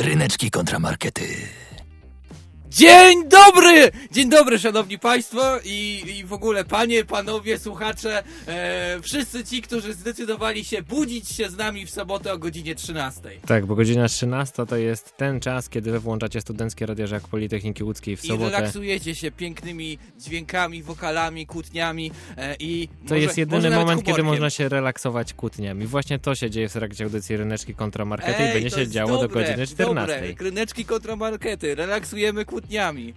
Ryneczki kontramarkety. Dzień dobry! Dzień dobry, szanowni państwo i, i w ogóle panie, panowie, słuchacze, e, wszyscy ci, którzy zdecydowali się budzić się z nami w sobotę o godzinie 13. Tak, bo godzina 13 to jest ten czas, kiedy wy włączacie Studenckie Radio Żak Politechniki Łódzkiej w I sobotę. relaksujecie się pięknymi dźwiękami, wokalami, kłótniami e, i To może, jest jedyny moment, kiedy można się relaksować kłótniami. Właśnie to się dzieje w trakcie audycji Ryneczki kontra Markety i Ej, będzie to się działo dobre, do godziny 14. Dobre, kryneczki kontra markety, relaksujemy kłótniami.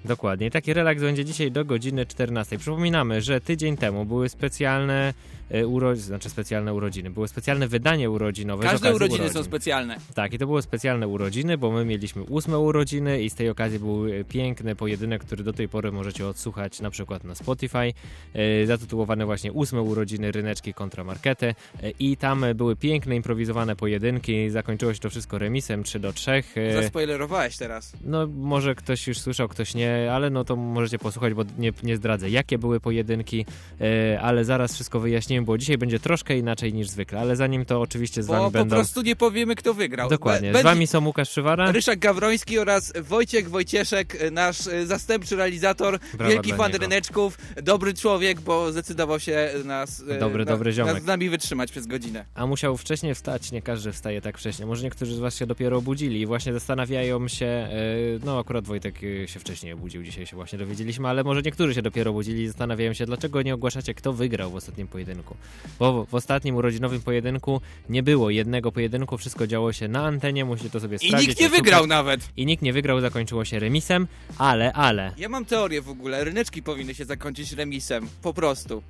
Dokładnie. I taki relaks będzie dzisiaj do godziny 14. Przypominamy, że tydzień temu były specjalne e, urodziny, znaczy specjalne urodziny, było specjalne wydanie urodzinowe. Każde urodziny urodzin. są specjalne. Tak, i to były specjalne urodziny, bo my mieliśmy ósme urodziny i z tej okazji był e, piękny pojedynek, który do tej pory możecie odsłuchać na przykład na Spotify, e, zatytułowany właśnie ósme urodziny Ryneczki kontra Markety i tam były piękne, improwizowane pojedynki, zakończyło się to wszystko remisem 3 do 3. e, Zaspoilerowałeś teraz. no może ktoś już słyszał, ktoś nie, ale no to możecie posłuchać, bo nie, nie zdradzę jakie były pojedynki, ale zaraz wszystko wyjaśnimy, bo dzisiaj będzie troszkę inaczej niż zwykle, ale zanim to oczywiście z Bo wami po będą... prostu nie powiemy, kto wygrał. Dokładnie, Be- z wami są Łukasz Przywara. Ryszard Gawroński oraz Wojciech Wojcieszek, nasz e, zastępczy realizator, Brawa wielki fan ryneczków, dobry człowiek, bo zdecydował się nas, e, Dobry, na, dobry ziomek. nas z nami wytrzymać przez godzinę. A musiał wcześniej wstać, nie każdy wstaje tak wcześnie. Może niektórzy z was się dopiero obudzili i właśnie zastanawiają się, no akurat Wojtek się wcześniej obudził, dzisiaj się właśnie dowiedzieliśmy, ale może niektórzy się dopiero obudzili i zastanawiają się, dlaczego nie ogłaszacie, kto wygrał w ostatnim pojedynku. Bo w ostatnim urodzinowym pojedynku nie było jednego pojedynku, wszystko działo się na antenie, musicie to sobie I sprawdzić. nikt nie wygrał nawet. I nikt nie wygrał, zakończyło się remisem, ale, ale, Ja mam teorię w ogóle, ryneczki powinny się zakończyć remisem, po prostu.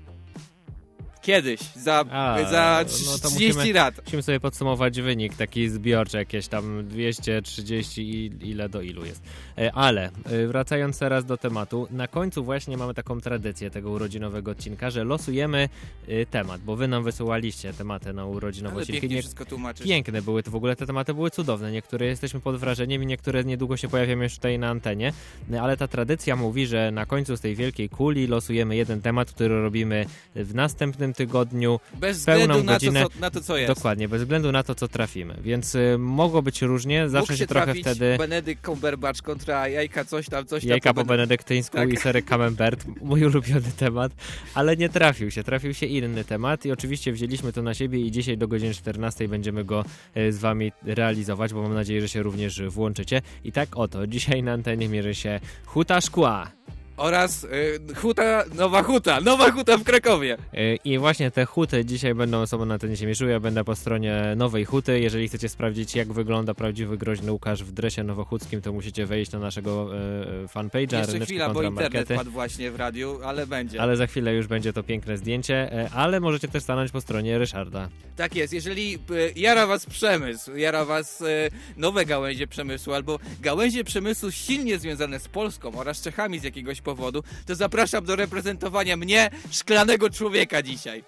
Kiedyś, za, A, za no to 30 musimy- lat. Musimy sobie podsumować wynik, taki zbiorczy, jakieś tam 230 i ile do ilu jest. E, Ale e, wracając teraz do tematu, na końcu właśnie mamy taką tradycję tego urodzinowego odcinka, że losujemy e, temat, bo wy nam wysyłaliście tematy na urodzinowe Ale odcinki. pięknie Nie, wszystko tłumaczysz. piękne były to w ogóle, te tematy były cudowne. Niektóre jesteśmy pod wrażeniem i niektóre niedługo się pojawią już tutaj na antenie, ale ta tradycja mówi, że na końcu z tej wielkiej kuli losujemy jeden temat, który robimy w następnym tygodniu Bez względu na to, godzinę. co, na to, co jest. Dokładnie, bez względu na to, co trafimy. Więc y, mogło być różnie, zawsze Mógł się trochę wtedy Benedykt Cumberbatch kontra jajka coś tam, coś tam. jajka po Bened- benedyktyńsku Tak. i serek camembert, mój ulubiony temat, ale nie trafił się, trafił się inny temat i oczywiście wzięliśmy to na siebie i dzisiaj do godziny 14 będziemy go y, z wami realizować, bo mam nadzieję, że się również włączycie. I tak oto, dzisiaj na antenie mierzy się huta szkła. Oraz y, huta, nowa huta, nowa huta w Krakowie. Y, I właśnie te huty dzisiaj będą sobą na antenie się mierzyły. Ja będę po stronie nowej huty. Jeżeli chcecie sprawdzić, jak wygląda prawdziwy groźny Łukasz w dresie nowochódzkim, to musicie wejść na naszego e, fanpage'a. Jeszcze chwila, bo internet markety. padł właśnie w radiu, ale będzie. Ale za chwilę już będzie to piękne zdjęcie, e, ale możecie też stanąć po stronie Ryszarda. Tak jest, jeżeli y, jara was przemysł, jara was y, nowe gałęzie przemysłu, albo gałęzie przemysłu silnie związane z Polską oraz Czechami z jakiegoś powodu, to zapraszam do reprezentowania mnie, szklanego człowieka dzisiaj.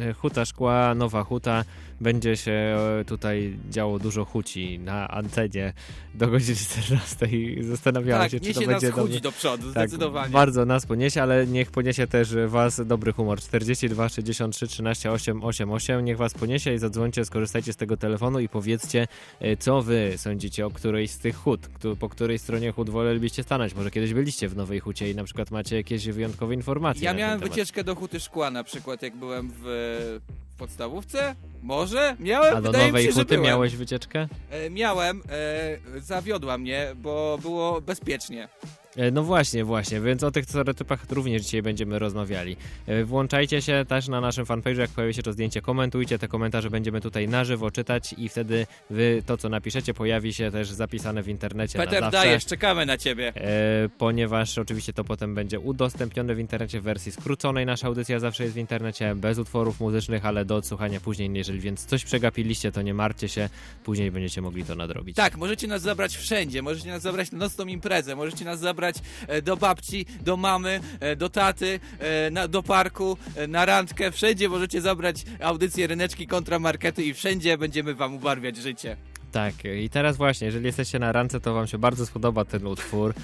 E, Huta szkła, nowa huta. Będzie się e, tutaj działo dużo huci na antenie do godziny 14 i zastanawiałem tak, się, czy to nas będzie chudzi dobrze. do przodu, Tak, zdecydowanie. bardzo nas poniesie, ale niech poniesie też was dobry humor. 42 63 13 8 8 8. Niech was poniesie i zadzwońcie, skorzystajcie z tego telefonu i powiedzcie, e, co wy sądzicie o którejś z tych hut, po której stronie hut wolelibyście stanąć. Może kiedyś byliście w Nowej Hucie i na przykład macie jakieś wyjątkowe informacje Ja miałem wycieczkę do Huty Szkła na przykład, jak byłem w podstawówce. Może? Miałem? A do Wydaje Nowej mi się, Huty byłem. miałeś wycieczkę? E, miałem, e, zawiodła mnie, bo było bezpiecznie. E, No właśnie, właśnie, więc o tych stereotypach również dzisiaj będziemy rozmawiali. E, Włączajcie się też na naszym fanpage'u, jak pojawi się to zdjęcie, komentujcie te komentarze, będziemy tutaj na żywo czytać i wtedy wy to, co napiszecie, pojawi się też zapisane w internecie Peter, dajesz, czekamy na ciebie. E, ponieważ oczywiście to potem będzie udostępnione w internecie w wersji skróconej. Nasza audycja zawsze jest w internecie, bez utworów muzycznych, ale do odsłuchania później, jeżeli więc coś przegapiliście, to nie martwcie się, później będziecie mogli to nadrobić. Tak, możecie nas zabrać wszędzie, możecie nas zabrać na nocną imprezę, możecie nas zabrać e, do babci, do mamy, e, do taty, e, na, do parku, na randkę, wszędzie możecie zabrać audycję Ryneczki kontra Markety i wszędzie będziemy wam ubarwiać życie. Tak, i teraz właśnie, jeżeli jesteście na rance, to wam się bardzo spodoba ten utwór,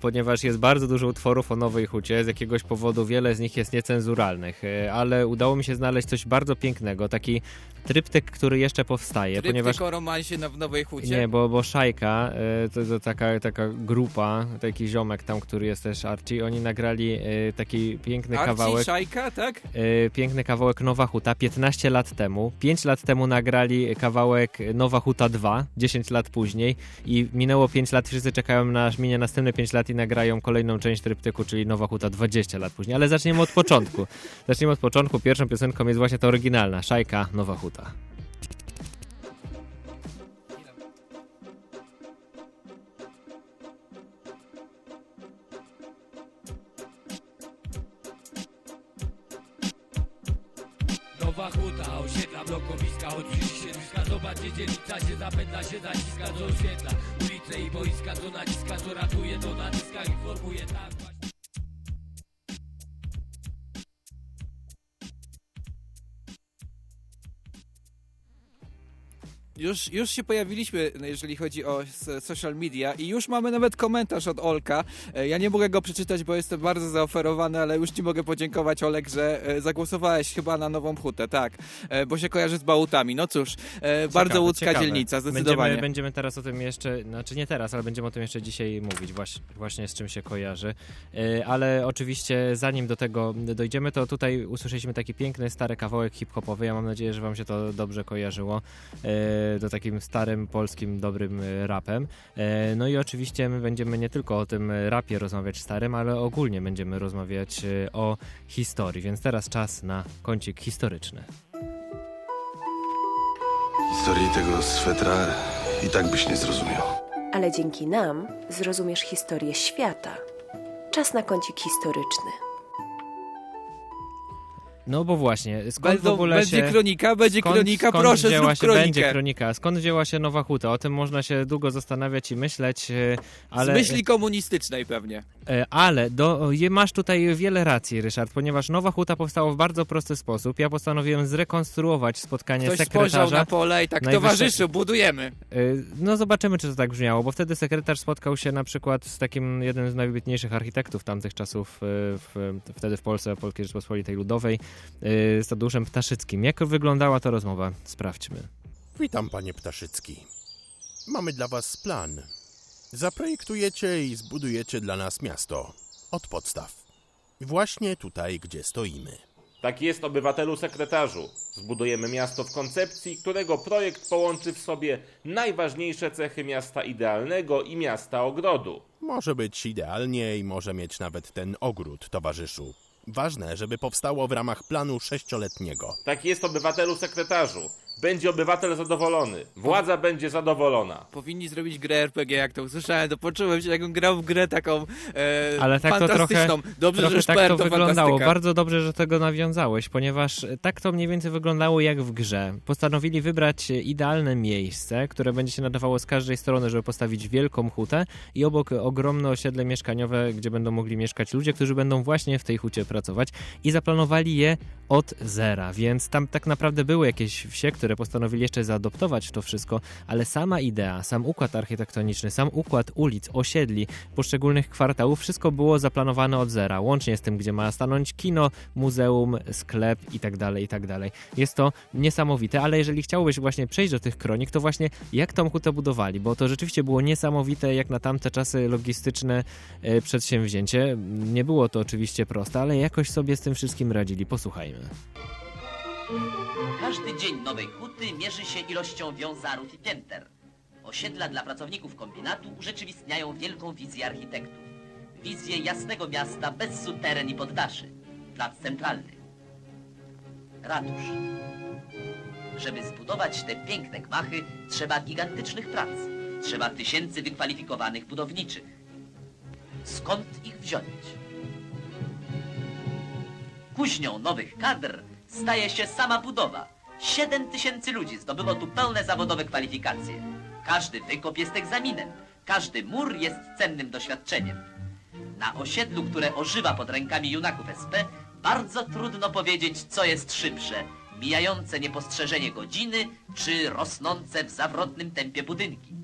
ponieważ jest bardzo dużo utworów o Nowej Hucie, z jakiegoś powodu wiele z nich jest niecenzuralnych, ale udało mi się znaleźć coś bardzo pięknego, taki tryptyk, który jeszcze powstaje, Tryptyk ponieważ... o romansie na, w Nowej Hucie. Nie, bo, bo Szajka, e, to, to taka, taka grupa, taki ziomek tam, który jest też Archie, oni nagrali e, taki piękny Arci, kawałek, Szajka, tak? e, piękny kawałek Nowa Huta 15 lat temu. 5 lat temu nagrali kawałek Nowa Huta 2, 10 lat później i minęło 5 lat, wszyscy czekają na aż minie następne 5 lat i nagrają kolejną część tryptyku, czyli Nowa Huta 20 lat później. Ale zaczniemy od początku. Zaczniemy od początku. Pierwszą piosenką jest właśnie ta oryginalna, Szajka, Nowa Huta. Nowa huta, osiedla, blokowiska, od środowiska Zobacz, gdzie dzielnica się zapętla, się zaciska, co oświetla. Ulice i boiska, co naciska, co ratuje, to naciska, informuje, tak Już, już się pojawiliśmy, jeżeli chodzi o social media i już mamy nawet komentarz od Olka. E, Ja nie mogę go przeczytać, bo jestem bardzo zaoferowany, ale już Ci mogę podziękować, Olek, że e, zagłosowałeś chyba na Nową Hutę, tak, e, bo się kojarzy z bałutami. No cóż, e, bardzo Ciekawe, łódzka ciekawe. dzielnica, zdecydowanie. Będziemy, będziemy teraz o tym jeszcze, znaczy nie teraz, ale będziemy o tym jeszcze dzisiaj mówić, właśnie, właśnie z czym się kojarzy. Ale oczywiście zanim do tego dojdziemy, to tutaj usłyszeliśmy taki piękny, stary kawałek hip-hopowy. Ja mam nadzieję, że wam się to dobrze kojarzyło. E, Do takim starym, polskim, dobrym e, rapem. E, No i oczywiście my będziemy nie tylko o tym rapie rozmawiać starym, ale ogólnie będziemy rozmawiać e, o historii. Więc teraz czas na kącik historyczny. Historii tego swetra i tak byś nie zrozumiał. ale dzięki nam zrozumiesz historię świata. Czas na kącik historyczny. No bo właśnie, skąd w Będą, ogóle będzie się... kronika, będzie Skąd, kronika, skąd proszę, wzięła zrób się, kronikę. Będzie kronika. Skąd wzięła się Nowa Huta? O tym można się długo zastanawiać i myśleć, e, ale... Z myśli komunistycznej pewnie. E, Ale do, masz tutaj wiele racji, Ryszard, ponieważ Nowa Huta powstała w bardzo prosty sposób. Ja postanowiłem zrekonstruować spotkanie Ktoś spojrzał sekretarza. na pole i tak, najwyższe- towarzyszu, budujemy. E, No zobaczymy, czy to tak brzmiało, bo wtedy sekretarz spotkał się na przykład z takim jednym z najwybitniejszych architektów tamtych czasów, e, w, wtedy w Polsce, Polskiej Rzeczpospolitej Ludowej, z Tadeuszem Ptaszyckim. Jak wyglądała ta rozmowa? Sprawdźmy. Witam, panie Ptaszycki. Mamy dla was plan. Zaprojektujecie i zbudujecie dla nas miasto. Od podstaw. Właśnie tutaj, gdzie stoimy. Tak jest, obywatelu sekretarzu. Zbudujemy miasto w koncepcji, którego projekt połączy w sobie najważniejsze cechy miasta idealnego i miasta ogrodu. Może być idealnie i może mieć nawet ten ogród, towarzyszu. Ważne, żeby powstało w ramach planu sześcioletniego. Tak jest, obywatelu sekretarzu. Będzie obywatel zadowolony. Władza będzie zadowolona. Powinni zrobić grę RPG, jak to usłyszałem, to poczułem się, jakbym grał w grę taką e, Ale tak to fantastyczną. trochę, Dobrze, trochę że tak to to wyglądało. fantastyka. Bardzo dobrze, że tego nawiązałeś, ponieważ tak to mniej więcej wyglądało jak w grze. Postanowili wybrać idealne miejsce, które będzie się nadawało z każdej strony, żeby postawić wielką hutę i obok ogromne osiedle mieszkaniowe, gdzie będą mogli mieszkać ludzie, którzy będą właśnie w tej hucie pracować i zaplanowali je od zera, więc tam tak naprawdę były jakieś wsie, które postanowili jeszcze zaadoptować to wszystko, ale sama idea, sam układ architektoniczny, sam układ ulic, osiedli, poszczególnych kwartałów, wszystko było zaplanowane od zera, łącznie z tym, gdzie ma stanąć kino, muzeum, sklep i tak dalej, i tak. Jest to niesamowite, ale jeżeli chciałbyś właśnie przejść do tych kronik, to właśnie jak tą hutę budowali, bo to rzeczywiście było niesamowite, jak na tamte czasy logistyczne e, przedsięwzięcie. Nie było to oczywiście proste, ale jakoś sobie z tym wszystkim radzili. Posłuchajmy. Każdy dzień nowej huty mierzy się ilością wiązarów i pięter. Osiedla dla pracowników kombinatu urzeczywistniają wielką wizję architektów. Wizję jasnego miasta bez suteren i poddaszy. Plac centralny. Ratusz. Żeby zbudować te piękne gmachy, trzeba gigantycznych prac. Trzeba tysięcy wykwalifikowanych budowniczych. Skąd ich wziąć? Kuźnią nowych kadr staje się sama budowa. Siedem tysięcy ludzi zdobyło tu pełne zawodowe kwalifikacje. Każdy wykop jest egzaminem. Każdy mur jest cennym doświadczeniem. Na osiedlu, które ożywa pod rękami junaków SP, bardzo trudno powiedzieć, co jest szybsze. mijające niepostrzeżenie godziny, czy rosnące w zawrotnym tempie budynki.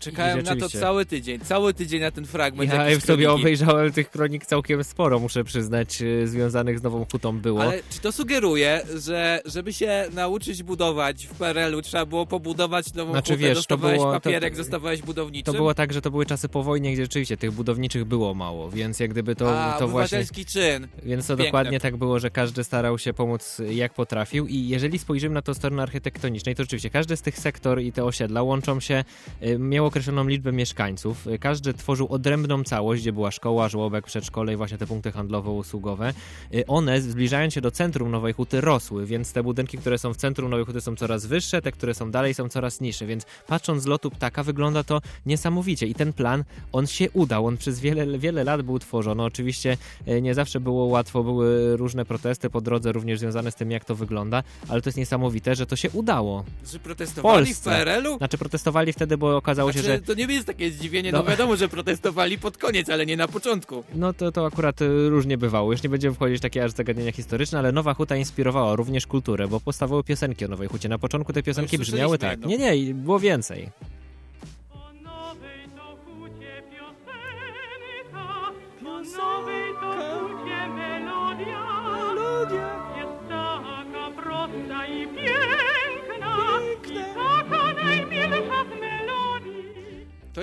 Czekałem na to cały tydzień, cały tydzień na ten fragment. Ja w sobie kroniki. obejrzałem tych kronik całkiem sporo, muszę przyznać, y, związanych z Nową Hutą było. Ale czy to sugeruje, że żeby się nauczyć budować w PRL-u, trzeba było pobudować nową Znaczy, hutę, wiesz, to dostawałeś było- to- papierek, zostawałeś To budowniczym? było tak, że to były czasy po wojnie, gdzie rzeczywiście tych budowniczych było mało, więc jak gdyby to, A, to właśnie... czyn. Więc to Piękne. dokładnie tak było, że każdy starał się pomóc jak potrafił i jeżeli spojrzymy na to od strony architektonicznej, to rzeczywiście każdy z tych sektor i te osiedla łączą się, y, miał określoną liczbę mieszkańców, Y, każdy tworzył odrębną całość, gdzie była szkoła, żłobek, przedszkole i właśnie te punkty handlowo-usługowe. Y, One, zbliżając się do centrum Nowej Huty, rosły, więc te budynki, które są w centrum Nowej Huty są coraz wyższe, te, które są dalej są coraz niższe, więc patrząc z lotu ptaka wygląda to niesamowicie i ten plan, on się udał, on przez wiele, wiele lat był tworzony. Oczywiście e, nie zawsze było łatwo, były różne protesty po drodze, również związane z tym, jak to wygląda, ale to jest niesamowite, że to się udało. Że protestowali w. PRL-u? Znaczy protestowali wtedy, bo okazało się, Znaczy, że To nie jest takie zdziwienie, No. no wiadomo, że protestowali pod koniec, ale nie na początku. no to, to akurat e, różnie bywało. Już nie będziemy wchodzić w takie aż zagadnienia historyczne, ale Nowa Huta inspirowała również kulturę, bo powstawały piosenki o Nowej Hucie. Na początku te piosenki brzmiały tak. jedną. Nie, nie, było więcej.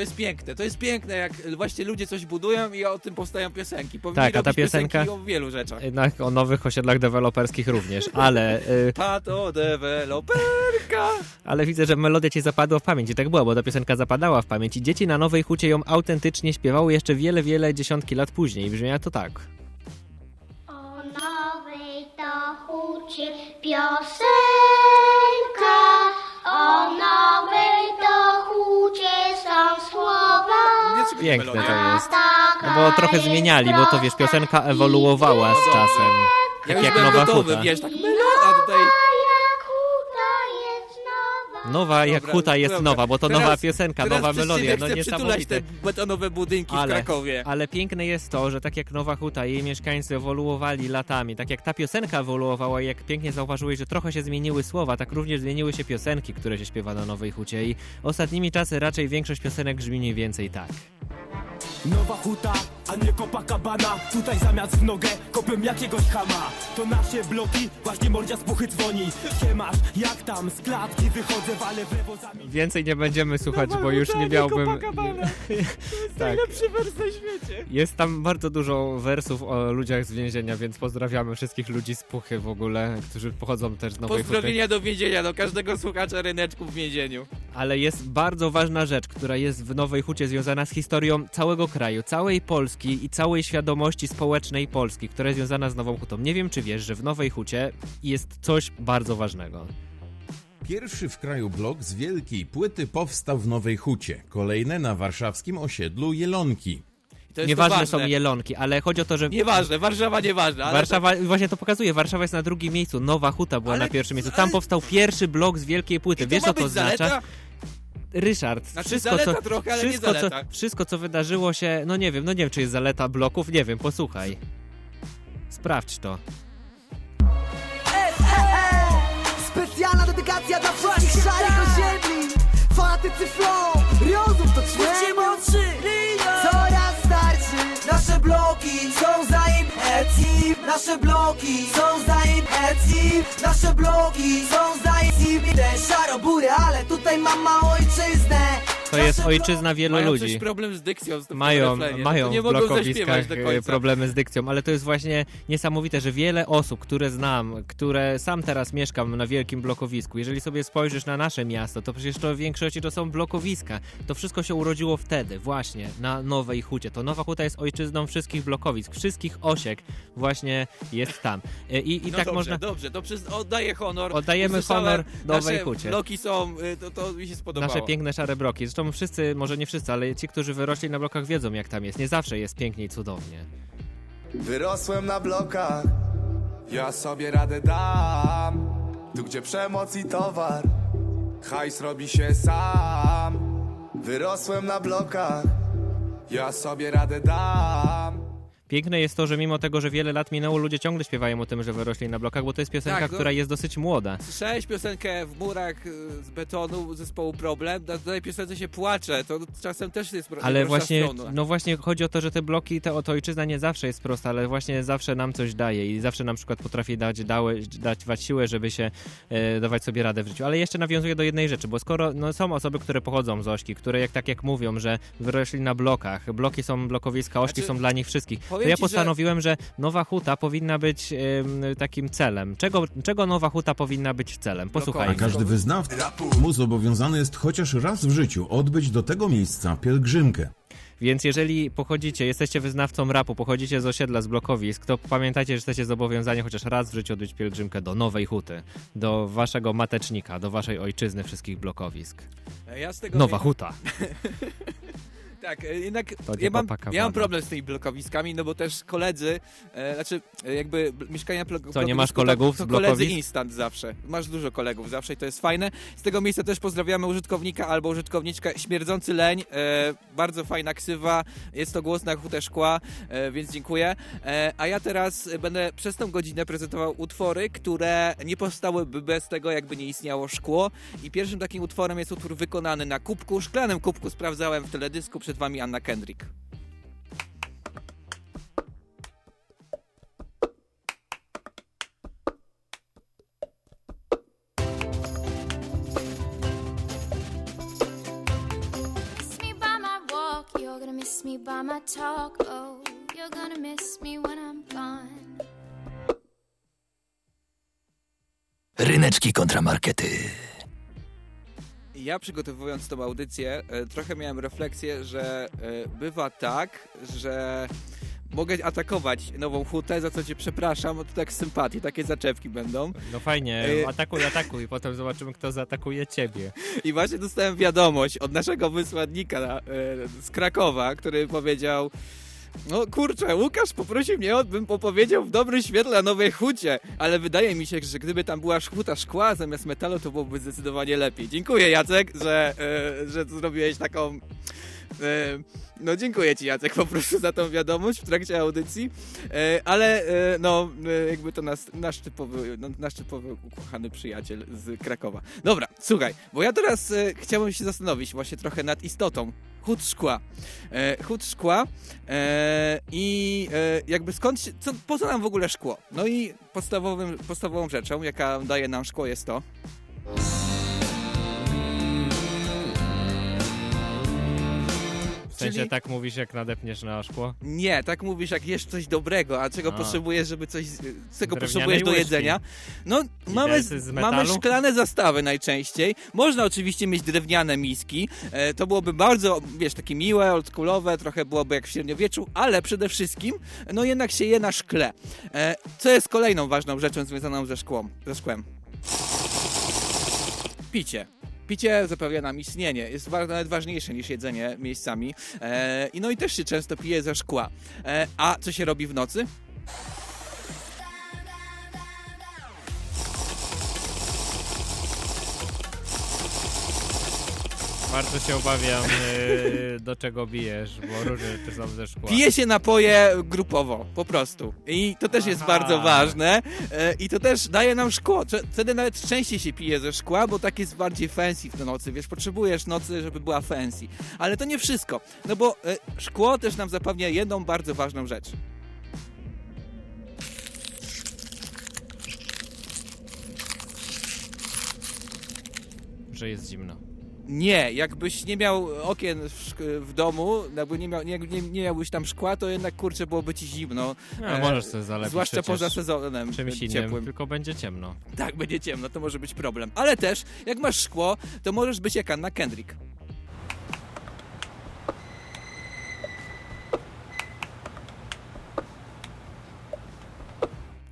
Jest piękne, to jest piękne, jak właśnie ludzie coś budują i o tym powstają piosenki. Powinni Tak, a ta piosenka- o wielu rzeczach. Jednak o nowych osiedlach deweloperskich również, ale... e, Pato deweloperka. Ale widzę, że melodia ci zapadła w pamięć i tak było, bo ta piosenka zapadała w pamięć i dzieci na Nowej Hucie ją autentycznie śpiewały jeszcze wiele, wiele dziesiątki lat później brzmiała to tak. O nowej to hucie piosenka, o nowej Piękne to jest. No bo trochę zmieniali, bo to wiesz, piosenka ewoluowała z czasem. Ja Tak już jak Nowa gotowy, Huta. wiesz, tak melodia, a tutaj... nowa. Dobra, huta jest dobra. nowa, bo to Teraz- nowa piosenka, nowa melodia, no niesamowite. te betonowe budynki w Ale, Krakowie. ale piękne jest to, że tak jak Nowa Huta, jej mieszkańcy ewoluowali latami, tak jak ta piosenka ewoluowała i jak pięknie zauważyłeś, że trochę się zmieniły słowa, tak również zmieniły się piosenki, które się śpiewa na Nowej Hucie i ostatnimi czasy raczej większość piosenek brzmi mniej więcej tak. Nowa huta, a nie Copacabana Tutaj zamiast w nogę kopem jakiegoś chama To nasze bloki, właśnie mordzia z puchy dzwoni Siemasz, jak tam, z klatki wychodzę, walę w lewo zamiast Więcej nie będziemy słuchać, bo już nie miałbym... tak. Najlepszy wers na świecie. Jest tam bardzo dużo wersów o ludziach z więzienia, więc pozdrawiamy wszystkich ludzi z Puchy w ogóle, którzy pochodzą też z Nowej Huty. Pozdrowienia do więzienia, do każdego słuchacza ryneczku w więzieniu. Ale jest bardzo ważna rzecz, która jest w Nowej Hucie związana z historią całego kraju, całej Polski i całej świadomości społecznej Polski, która jest związana z Nową Hutą. Nie wiem, czy wiesz, że w Nowej Hucie jest coś bardzo ważnego. Pierwszy w kraju blok z wielkiej płyty powstał w Nowej Hucie. Kolejne na warszawskim osiedlu Jelonki. To jest Nieważne to ważne. są jelonki, ale chodzi o to, że Nieważne, Warszawa nieważna. Ale Warszawa, właśnie to pokazuje, Warszawa jest na drugim miejscu, Nowa Huta była Ale- na pierwszym miejscu. ale- Tam powstał pierwszy blok z wielkiej płyty. I to Wiesz, ma co to być oznacza? zaleta? Ryszard, Znaczy wszystko, zaleta co, trochę, ale nie wszystko, co, zaleta. wszystko, co wydarzyło się, no nie wiem, no nie wiem, czy jest zaleta bloków, nie wiem, posłuchaj. Sprawdź to. Specjalna dedykacja dla wszystkich szarych osiedli Fanatycy flow, rozum to człowiek Coraz starszy Nasze bloki Nasze bloki są zaim eci Nasze bloki są zaim Idę szarobury, ale tutaj mam małą ojczyznę To jest ojczyzna wielu Mają ludzi. coś problem z dykcją z tym Mają, mają nie w blokowiskach końca. problemy z dykcją, ale to jest właśnie niesamowite, że wiele osób, które znam, które sam teraz mieszkam na wielkim blokowisku, jeżeli sobie spojrzysz na nasze miasto, to przecież to w większości to są blokowiska. To wszystko się urodziło wtedy, właśnie, na Nowej Hucie. To Nowa Huta jest ojczyzną wszystkich blokowisk, wszystkich osiek właśnie jest tam. E, I, i no tak dobrze, można... dobrze, to przez, oddaję honor. Oddajemy Usłyszałem, honor Nowej Hucie. bloki są, y, to, to mi się spodobało. Nasze piękne szare bloki. Zresztą wszyscy, może nie wszyscy, ale ci, którzy wyrośli na blokach wiedzą jak tam jest. Nie zawsze jest pięknie i cudownie. Wyrosłem na blokach, ja sobie radę dam. Tu gdzie przemoc i towar, hajs robi się sam. Wyrosłem na blokach, ja sobie radę dam. Piękne jest to, że mimo tego, że wiele lat minęło, ludzie ciągle śpiewają o tym, że wyrośli na blokach, bo to jest piosenka, Tak, no. która jest dosyć młoda. Słyszałeś piosenkę w murach y, z betonu zespołu Problem? Na tej piosence się płacze, to czasem też jest Ale właśnie, strona. no właśnie chodzi o to, że te bloki, to, to ojczyzna nie zawsze jest prosta, ale właśnie zawsze nam coś daje i zawsze na przykład potrafi dać, dałe, dać wać siłę, żeby się e, dawać sobie radę w życiu. Ale jeszcze nawiązuję do jednej rzeczy, bo skoro no, są osoby, które pochodzą z Ośki, które jak tak jak mówią, że wyrośli na blokach, bloki są blokowiska, Ośki Znaczy, są dla nich wszystkich, powiem ja ci, że- postanowiłem, że... Nowa Huta powinna być takim celem. Czego, czego Nowa Huta powinna być celem? A Posłuchajmy. każdy wyznawca mu zobowiązany jest chociaż raz w życiu odbyć do tego miejsca pielgrzymkę. Więc jeżeli pochodzicie, jesteście wyznawcą rapu, pochodzicie z osiedla, z blokowisk, to pamiętajcie, że jesteście zobowiązani chociaż raz w życiu odbyć pielgrzymkę do Nowej Huty, do waszego matecznika, do waszej ojczyzny wszystkich blokowisk. Ja z tego Nowa wie- Huta. Tak, e, jednak To ja mam, ja mam problem z tymi blokowiskami, no bo też koledzy, e, znaczy e, jakby mieszkania Co, nie masz kolegów to, to koledzy instant zawsze. Masz dużo kolegów zawsze i to jest fajne. Z tego miejsca też pozdrawiamy użytkownika albo użytkowniczkę Śmierdzący Leń. E, bardzo fajna ksywa, jest to głos na hutę szkła, e, więc dziękuję. E, a ja teraz będę przez tą godzinę prezentował utwory, które nie powstałyby bez tego, jakby nie istniało szkło. I pierwszym takim utworem jest utwór wykonany na kubku, szklanym kubku, sprawdzałem w teledysku, przed wami Anna Kendrick. Oh. Ryneczki kontramarkety. Ja przygotowując tą audycję, e, trochę miałem refleksję, że e, bywa tak, że mogę atakować nową hutę, za co cię przepraszam, to tak z sympatii, takie zaczepki będą. No fajnie, E, atakuj, atakuj, potem zobaczymy, kto zaatakuje ciebie. I właśnie dostałem wiadomość od naszego wysłannika z Krakowa, który powiedział no kurczę, Łukasz poprosił mnie, bym opowiedział w dobrym świetle o Nowej Hucie, ale wydaje mi się, że gdyby tam była huta szkła zamiast metalu, to byłoby zdecydowanie lepiej. Dziękuję Jacek, że, e, że zrobiłeś taką... E, no dziękuję Ci Jacek po prostu za tą wiadomość w trakcie audycji, e, ale e, no jakby to nas, nasz, typowy, no, nasz typowy ukochany przyjaciel z Krakowa. Dobra, słuchaj, bo ja teraz chciałbym się zastanowić właśnie trochę nad istotą hut szkła. E, hut szkła e, i e, jakby skąd się, co, po co nam w ogóle szkło? No i podstawowym, podstawową rzeczą, jaka daje nam szkło jest to, sensie Czyli- tak mówisz, jak nadepniesz na szkło? Nie, tak mówisz, jak jesz coś dobrego, a czego A. potrzebujesz, żeby coś, czego potrzebujesz do łyżki. jedzenia? No, mamy, mamy szklane zastawy najczęściej. Można oczywiście mieć drewniane miski. E, to byłoby bardzo, wiesz, takie miłe, oldschoolowe, trochę byłoby jak w średniowieczu, ale przede wszystkim, no jednak się je na szkle. E, co jest kolejną ważną rzeczą związaną ze szkłem? Ze szkłem? Picie. Picie zapewnia nam istnienie. Jest nawet ważniejsze niż jedzenie miejscami. E, I no i też się często pije ze szkła. E, a co się robi w nocy? Bardzo się obawiam, yy, do czego bijesz, bo różne rzeczy są ze szkła. Pije się napoje grupowo, po prostu. I to też jest Aha. bardzo ważne. E, I to też daje nam szkło. Wtedy nawet częściej się pije ze szkła, bo tak jest bardziej fancy w nocy. Wiesz, potrzebujesz nocy, żeby była fancy. Ale to nie wszystko. No bo e, szkło też nam zapewnia jedną bardzo ważną rzecz. Że jest zimno. Nie, jakbyś nie miał okien w, w domu, jakby nie, miał, nie, nie, nie miałbyś tam szkła, to jednak kurczę byłoby ci zimno. No, E, możesz sobie zalepić Zwłaszcza poza sezonem Czymś innym, ciepłym. tylko będzie ciemno. Tak, będzie ciemno, to może być problem. Ale też, jak masz szkło, to możesz być jak Anna Kendrick.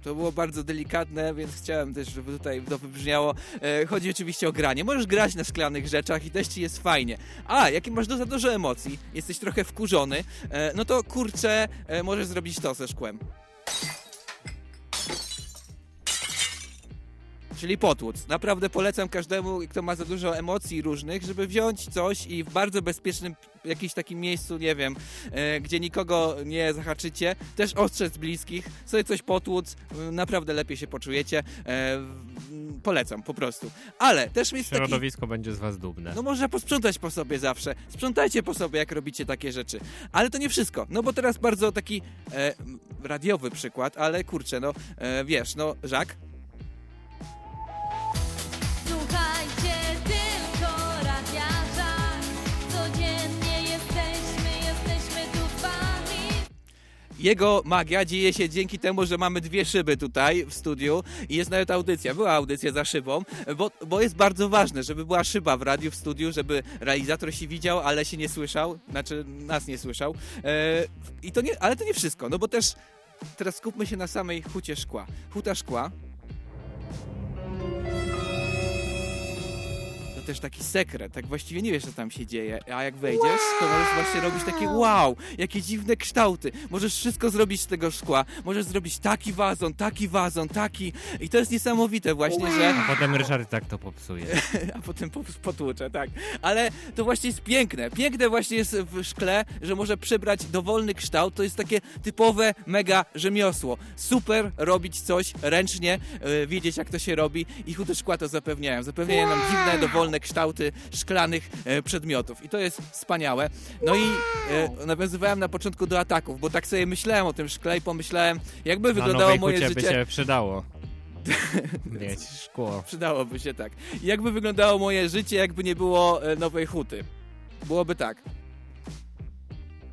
To było bardzo delikatne, więc chciałem też, żeby tutaj to wybrzmiało. E, chodzi oczywiście o granie. Możesz grać na szklanych rzeczach i też ci jest fajnie. A, jakie masz za dużo emocji, jesteś trochę wkurzony, e, no to kurczę, e, możesz zrobić to ze szkłem. Czyli potłuc. Naprawdę polecam każdemu, kto ma za dużo emocji różnych, żeby wziąć coś i w bardzo bezpiecznym jakimś takim miejscu, nie wiem, e, gdzie nikogo nie zahaczycie, też ostrzec bliskich, sobie coś potłuc, naprawdę lepiej się poczujecie. E, polecam, po prostu. Ale też jest taki... Środowisko będzie z was dumne. No można posprzątać po sobie zawsze. Sprzątajcie po sobie, jak robicie takie rzeczy. Ale to nie wszystko. No bo teraz bardzo taki e, radiowy przykład, ale kurczę, no e, wiesz, no Żak, jego magia dzieje się dzięki temu, że mamy dwie szyby tutaj w studiu i jest nawet audycja. Była audycja za szybą, bo, bo jest bardzo ważne, żeby była szyba w radiu, w studiu, żeby realizator się widział, ale się nie słyszał, znaczy nas nie słyszał. E, I to nie, ale to nie wszystko, no bo też teraz skupmy się na samej hucie szkła. Huta szkła to też taki sekret, tak właściwie nie wiesz, co tam się dzieje, a jak wejdziesz, to możesz właśnie robić takie wow, jakie dziwne kształty, możesz wszystko zrobić z tego szkła, możesz zrobić taki wazon, taki wazon, taki i to jest niesamowite właśnie, że A potem Ryszard tak to popsuje. a potem po- potłucze, tak. Ale to właśnie jest piękne. Piękne właśnie jest w szkle, że może przybrać dowolny kształt. To jest takie typowe mega rzemiosło. Super robić coś ręcznie, e, wiedzieć jak to się robi i huty szkła to zapewniają. Zapewniają nam dziwne, dowolne kształty szklanych e, przedmiotów. I to jest wspaniałe. No i e, nawiązywałem na początku do ataków, bo tak sobie myślałem o tym szkle i pomyślałem, jakby wyglądało moje życie... by się przydało. Mieć szkło. Przydałoby się tak. Jakby wyglądało moje życie, jakby nie było e, nowej huty? Byłoby tak.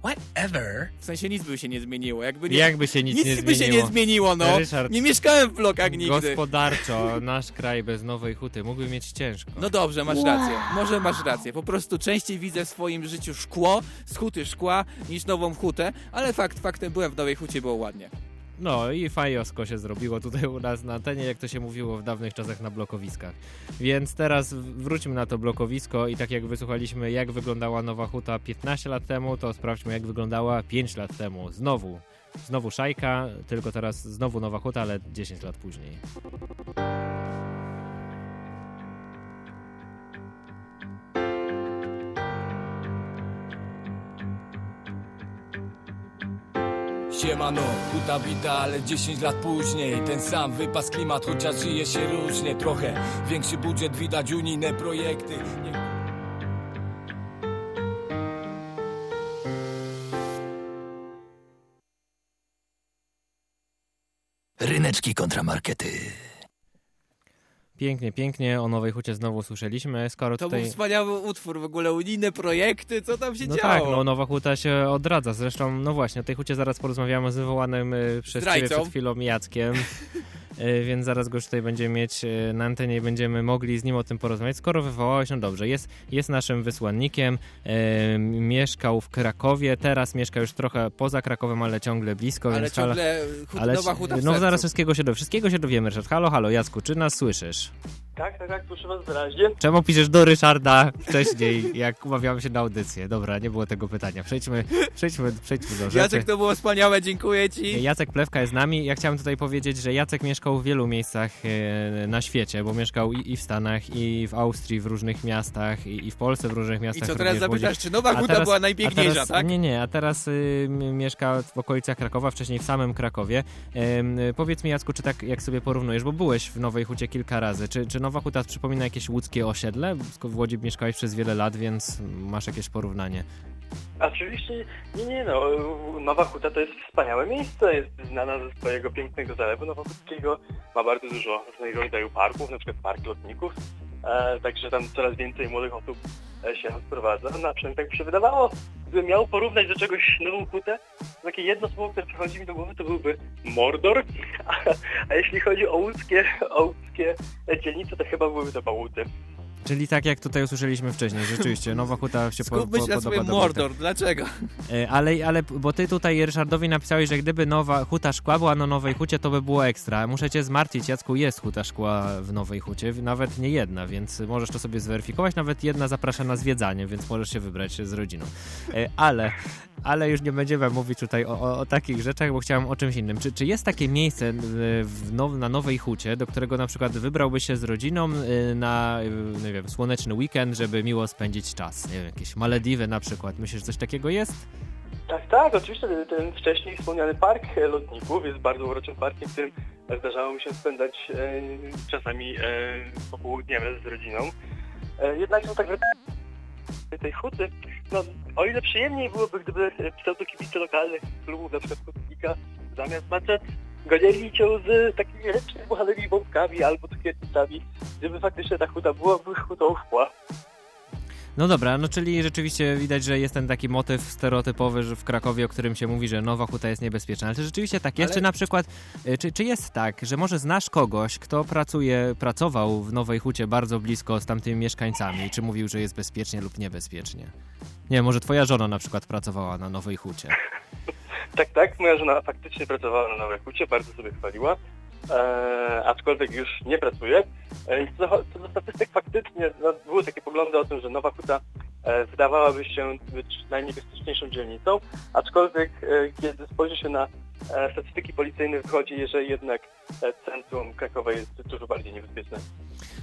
Whatever. W sensie nic by się nie zmieniło. Jakby, nie, Jakby się nic, nie by się nie zmieniło, no. Ryszard, Nie mieszkałem w blokach nigdy. Gospodarczo, nasz kraj bez nowej huty mógłby mieć ciężko. No dobrze, masz rację. Może masz rację. Po prostu częściej widzę w swoim życiu szkło, z huty szkła, niż nową hutę, ale fakt faktem byłem w nowej hucie, było ładnie. No i fajosko się zrobiło tutaj u nas na antenie, jak to się mówiło w dawnych czasach na blokowiskach. Więc teraz wróćmy na to blokowisko i tak jak wysłuchaliśmy, jak wyglądała Nowa Huta 15 lat temu, to sprawdźmy, jak wyglądała 5 lat temu. Znowu. Znowu szajka, tylko teraz znowu Nowa Huta, ale 10 lat później. Siemano, huta wita, ale 10 lat później Ten sam wypas klimat, chociaż żyje się różnie Trochę większy budżet, widać unijne projekty Nie- Ryneczki kontramarkety. Pięknie, pięknie, o Nowej Hucie znowu słyszeliśmy, skoro To tutaj... był wspaniały utwór, w ogóle unijne projekty, co tam się No działo? tak, no Nowa Huta się odradza. Zresztą, no właśnie, o tej hucie zaraz porozmawiamy z wywołanym y, przez Zdrajcą. ciebie przed chwilą Jackiem. Y, Więc zaraz go już tutaj będziemy mieć y, na antenie i będziemy mogli z nim o tym porozmawiać. Skoro wywołałeś, no dobrze, jest, jest naszym wysłannikiem, y, mieszkał w Krakowie, teraz mieszka już trochę poza Krakowem, ale ciągle blisko. Ale więc ciągle hut, ale, nowa huta No sercu. zaraz wszystkiego się, do, wszystkiego się dowiemy, Ryszard. Halo, halo, Jacku, czy nas słyszysz? Tak, tak, tak, słyszę was wyraźnie. Czemu piszesz do Ryszarda wcześniej, jak umawiamy się na audycję? Dobra, nie było tego pytania. Przejdźmy, przejdźmy, przejdźmy do rzeczy. Jacek, to było wspaniałe, dziękuję ci. Jacek Plewka jest z nami. Ja chciałem tutaj powiedzieć, że Jacek mieszkał w wielu miejscach e, na świecie, bo mieszkał i, i w Stanach, i w Austrii, w różnych miastach, i, i w Polsce, w różnych I miastach. co teraz zapytasz, czy nowa huta teraz- była najpiękniejsza, teraz, tak? Nie, nie, a teraz y, mieszka w okolicach Krakowa, wcześniej w samym Krakowie. Y, powiedz mi, Jacku, czy tak jak sobie porównujesz, bo byłeś w Nowej Hucie kilka razy, czy, czy Nowa Huta przypomina jakieś łódzkie osiedle? W Łodzi mieszkałeś przez wiele lat, więc masz jakieś porównanie. Oczywiście, nie, nie, no, Nowa Huta to jest wspaniałe miejsce, jest znana ze swojego pięknego zalewu nowochódzkiego, ma bardzo dużo różnego rodzaju parków, na przykład park lotników, e, także tam coraz więcej młodych osób e, się odprowadza, no przynajmniej tak mi się wydawało, gdybym miał porównać do czegoś Nową Hutę, takie jedno słowo, które przychodzi mi do głowy, to byłby Mordor, a, a jeśli chodzi o łódzkie, o łódzkie dzielnice, to chyba byłyby to Bałuty. Czyli tak jak tutaj usłyszeliśmy wcześniej, rzeczywiście, Nowa Huta się po, po, Skupmy się na podoba do Mordor, dlaczego? E, Ale, ale, bo ty tutaj Ryszardowi napisałeś, że gdyby nowa huta szkła była na Nowej Hucie, to by było ekstra. Muszę cię zmartwić, Jacku, jest huta szkła w Nowej Hucie, nawet nie jedna, więc możesz to sobie zweryfikować. Nawet jedna zaprasza na zwiedzanie, więc możesz się wybrać z rodziną. E, Ale ale już nie będziemy mówić tutaj o, o, o takich rzeczach, bo chciałem o czymś innym. Czy, czy jest takie miejsce y, w now, na Nowej Hucie, do którego na przykład wybrałby się z rodziną na, nie wiem, słoneczny weekend, żeby miło spędzić czas? Nie wiem, jakieś Malediwy na przykład. Myślisz, że coś takiego jest? Tak, tak, oczywiście ten- ten wcześniej wspomniany park lotników jest bardzo uroczym parkiem, w którym zdarzało mi się spędzać e, czasami e, popołudnie wraz z rodziną. E, jednak no tak tej huty, no o ile przyjemniej byłoby, gdyby pseudokibice lokalnych klubów, na przykład Hutnika, zamiast macet gonili cię z takimi przybuchanymi bombkami albo cukiernicami, gdyby faktycznie ta huta byłaby hutą szkła. No dobra, no czyli rzeczywiście widać, że jest ten taki motyw stereotypowy, że w Krakowie, o którym się mówi, że Nowa Huta jest niebezpieczna. Ale czy rzeczywiście tak jest? Ale- Czy na przykład, y, czy, czy jest tak, że może znasz kogoś, kto pracuje, pracował w Nowej Hucie bardzo blisko z tamtymi mieszkańcami czy mówił, że jest bezpiecznie lub niebezpiecznie? Nie, może twoja żona na przykład pracowała na Nowej Hucie. Tak, tak, moja żona faktycznie pracowała na Nowej Hucie, bardzo sobie chwaliła, e, aczkolwiek już nie pracuje. E, co, co do statystyk faktycznie no, były takie poglądy o tym, że Nowa Huta e, wydawałaby się być najniebezpieczniejszą dzielnicą, aczkolwiek e, kiedy spojrzy się na statystyki policyjne wychodzi, że jednak e, centrum Krakowa jest dużo bardziej niebezpieczne.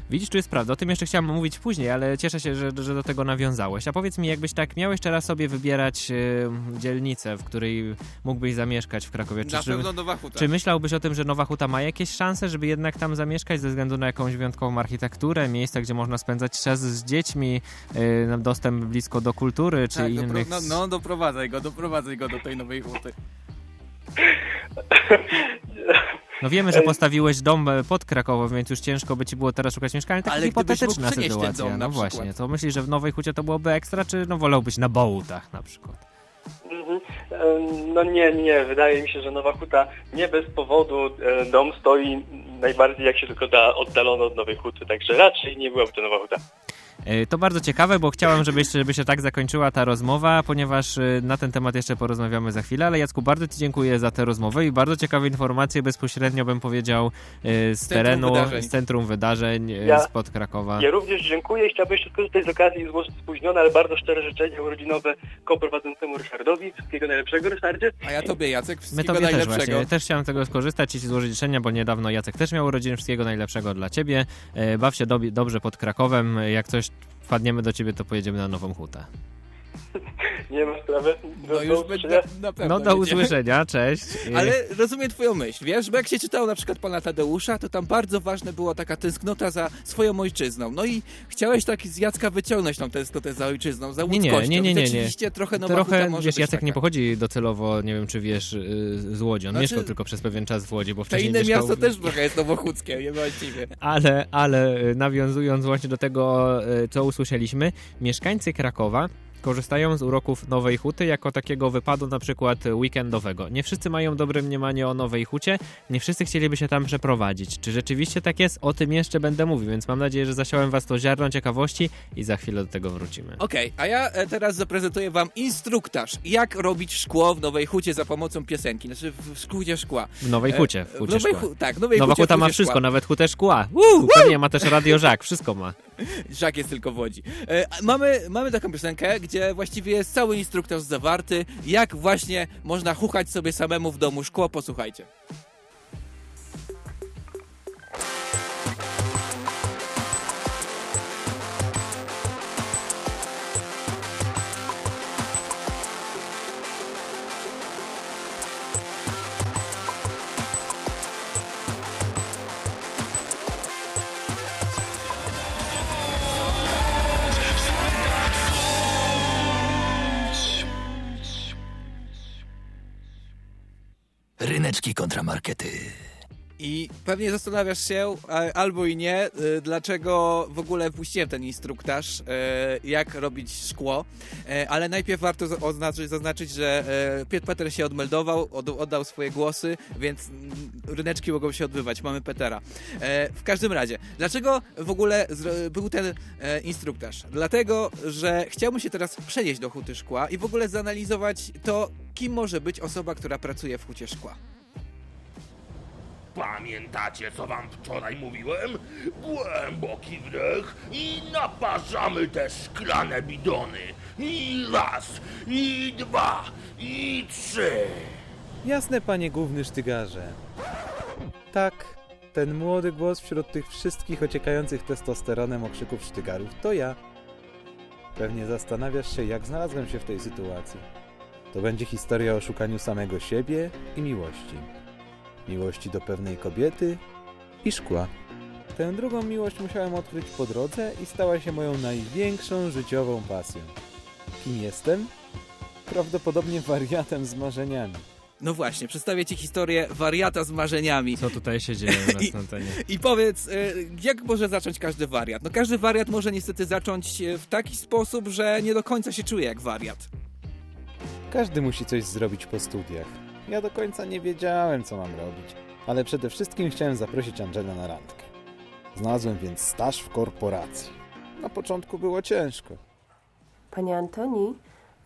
Widzisz, tu jest prawda. O tym jeszcze chciałem mówić później, ale cieszę się, że, że do tego nawiązałeś. A powiedz mi, jakbyś tak miałeś teraz sobie wybierać y, dzielnicę, w której mógłbyś zamieszkać w Krakowie. Na pewno Nowa Huta. Czy myślałbyś o tym, że Nowa Huta ma jakieś szanse, żeby jednak tam zamieszkać ze względu na jakąś wyjątkową architekturę, miejsce, gdzie można spędzać czas z dziećmi, y, dostęp blisko do kultury, czy Tak, innych... dopro- no, no doprowadzaj go, doprowadzaj go do tej Nowej Huty. No wiemy, że postawiłeś dom e, pod Krakowem, więc już ciężko by ci było teraz szukać mieszkania. Taka Ale gdybyś hipotetyczna sytuacja. dom no przykład. właśnie, to myślisz, że w Nowej Hucie to byłoby ekstra, czy no wolałbyś na Bołtach na przykład? Mhm. No nie, nie. Wydaje mi się, że Nowa Huta nie bez powodu e, dom stoi najbardziej jak się tylko da oddalono od Nowej Huty, także raczej nie byłaby to Nowa Huta. E, To bardzo ciekawe, bo chciałem, żeby, jeszcze, żeby się tak zakończyła ta rozmowa, ponieważ e, na ten temat jeszcze porozmawiamy za chwilę, ale Jacku, bardzo Ci dziękuję za tę rozmowę i bardzo ciekawe informacje bezpośrednio bym powiedział e, z Centrum terenu, wydarzeń. z centrum wydarzeń, Ja- spod Krakowa. Ja również dziękuję i chciałbym jeszcze skorzystać z okazji i złożyć spóźnione, ale bardzo szczere życzenia urodzinowe koprowadzącemu Ryszardowi. Wszystkiego najlepszego, Ryszardzie. A ja tobie, Jacek, My wszystkiego tobie też najlepszego. właśnie. Też chciałem tego skorzystać i ci złożyć życzenia, bo niedawno Jacek też miał urodziny. Wszystkiego najlepszego dla ciebie. Baw się dobi- dobrze pod Krakowem. Jak coś wpadniemy do ciebie, to pojedziemy na Nową Hutę. Nie ma sprawy. Do, No do już usłyszenia. będzie na pewno. No do jedziemy. usłyszenia, cześć. Ale rozumiem twoją myśl, wiesz, bo jak się czytało na przykład pana Tadeusza, to tam bardzo ważne była taka tęsknota za swoją ojczyzną. No i chciałeś tak z Jacka wyciągnąć tą tęsknotę za ojczyzną, za Nie, nie, łódzkością. nie, nie, nie, nie. Rzeczywiście trochę Nowa Trochę, wiesz, Jacek taka. nie pochodzi docelowo, nie wiem czy wiesz, yy, z Łodzi. On Znaczy- mieszkał tylko przez pewien czas w Łodzi, bo To wcześniej inne mieszkał... miasto też trochę jest nowochódzkie, niewłaściwie. Ale, ale y, nawiązując właśnie do tego, y, co usłyszeliśmy, mieszkańcy Krakowa korzystają z uroków Nowej Huty jako takiego wypadu na przykład weekendowego. Nie wszyscy mają dobre mniemanie o Nowej Hucie, nie wszyscy chcieliby się tam przeprowadzić. Czy rzeczywiście tak jest? O tym jeszcze będę mówił, więc mam nadzieję, że zasiałem was to ziarno ciekawości i za chwilę do tego wrócimy. Okej, a ja e, teraz zaprezentuję wam instruktaż, jak robić szkło w Nowej Hucie za pomocą piosenki, znaczy w w hucie szkła. W Nowej E, Hucie, w w Hucie Nowej Szkła. Hu- tak, w Nowej Nowa Hucie, w Huta ma wszystko, Szkła. nawet hutę szkła. Woo! Pewnie ma też radio Żak, wszystko ma. Żak jest tylko w Łodzi. E, mamy, mamy taką piosenkę, gdzie właściwie jest cały instruktaż zawarty, jak właśnie można chuchać sobie samemu w domu szkło, posłuchajcie. Kontramarkety. I pewnie zastanawiasz się, albo i nie, y, dlaczego w ogóle puściłem ten instruktaż, y, jak robić szkło. E, Ale najpierw warto zaznaczyć, że Piotr Peter się odmeldował, od, oddał swoje głosy, więc ryneczki mogą się odbywać. Mamy Petera. W każdym razie, dlaczego w ogóle był ten instruktaż? Dlatego, że chciałbym się teraz przenieść do huty szkła i w ogóle zanalizować to, kim może być osoba, która pracuje w hucie szkła. Pamiętacie, co wam wczoraj mówiłem? Głęboki wdech i naparzamy te szklane bidony. I raz, i dwa, i trzy. Jasne, panie główny sztygarze. Tak, ten młody głos wśród tych wszystkich ociekających testosteronem okrzyków sztygarów to ja. Pewnie zastanawiasz się, jak znalazłem się w tej sytuacji. To będzie historia o szukaniu samego siebie i miłości. Miłości do pewnej kobiety i szkła. Tę drugą miłość musiałem odkryć po drodze i stała się moją największą życiową pasją. Kim jestem? Prawdopodobnie wariatem z marzeniami. No właśnie, przedstawię ci historię wariata z marzeniami. Co tutaj się dzieje nas I-? I powiedz, y, jak może zacząć każdy wariat? No każdy wariat może niestety zacząć y, w taki sposób, że nie do końca się czuje jak wariat. Każdy musi coś zrobić po studiach. Ja do końca nie wiedziałem, co mam robić, ale przede wszystkim chciałem zaprosić Angelę na randkę. Znalazłem więc staż w korporacji. Na początku było ciężko. Panie Antoni,